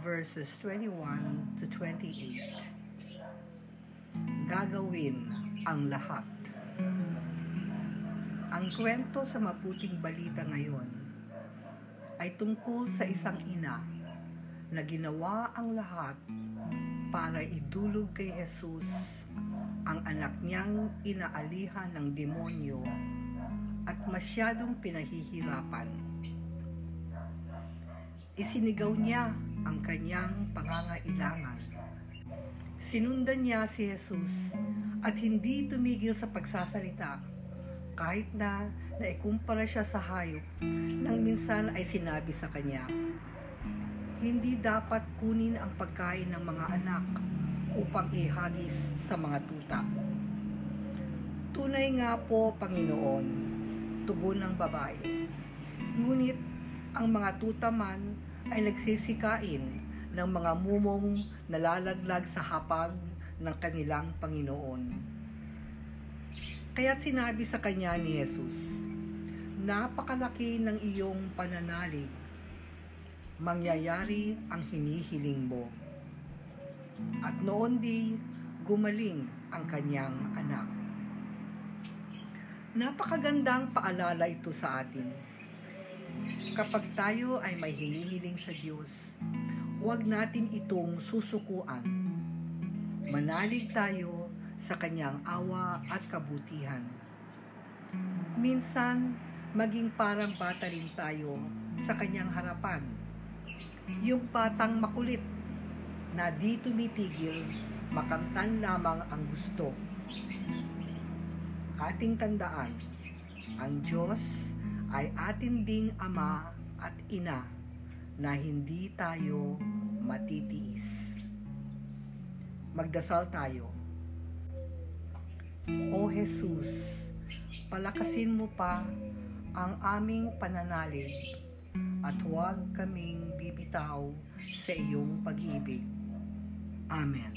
verses 21 to 28. Gagawin ang lahat. Ang kwento sa maputing balita ngayon ay tungkol sa isang ina na ginawa ang lahat para idulog kay Jesus ang anak niyang inaalihan ng demonyo at masyadong pinahihirapan. Isinigaw niya ang kanyang pangangailangan. Sinundan niya si Jesus at hindi tumigil sa pagsasalita kahit na naikumpara siya sa hayop nang minsan ay sinabi sa kanya, hindi dapat kunin ang pagkain ng mga anak upang ihagis sa mga tuta. Tunay nga po, Panginoon, tugon ng babae. Ngunit ang mga tuta man ay nagsisikain ng mga mumong nalalaglag sa hapag ng kanilang Panginoon. Kaya't sinabi sa kanya ni Jesus, Napakalaki ng iyong pananalig. Mangyayari ang hinihiling mo. At noon di gumaling ang kanyang anak. Napakagandang paalala ito sa atin. Kapag tayo ay may hinihiling sa Diyos, huwag natin itong susukuan. Manalig tayo sa kanyang awa at kabutihan. Minsan, maging parang bata rin tayo sa kanyang harapan. Yung patang makulit na di tumitigil, makamtan lamang ang gusto. Ating tandaan, ang Diyos ay atin ding ama at ina na hindi tayo matitiis. Magdasal tayo. O Jesus, palakasin mo pa ang aming pananalig at huwag kaming bibitaw sa iyong pag-ibig. Amen.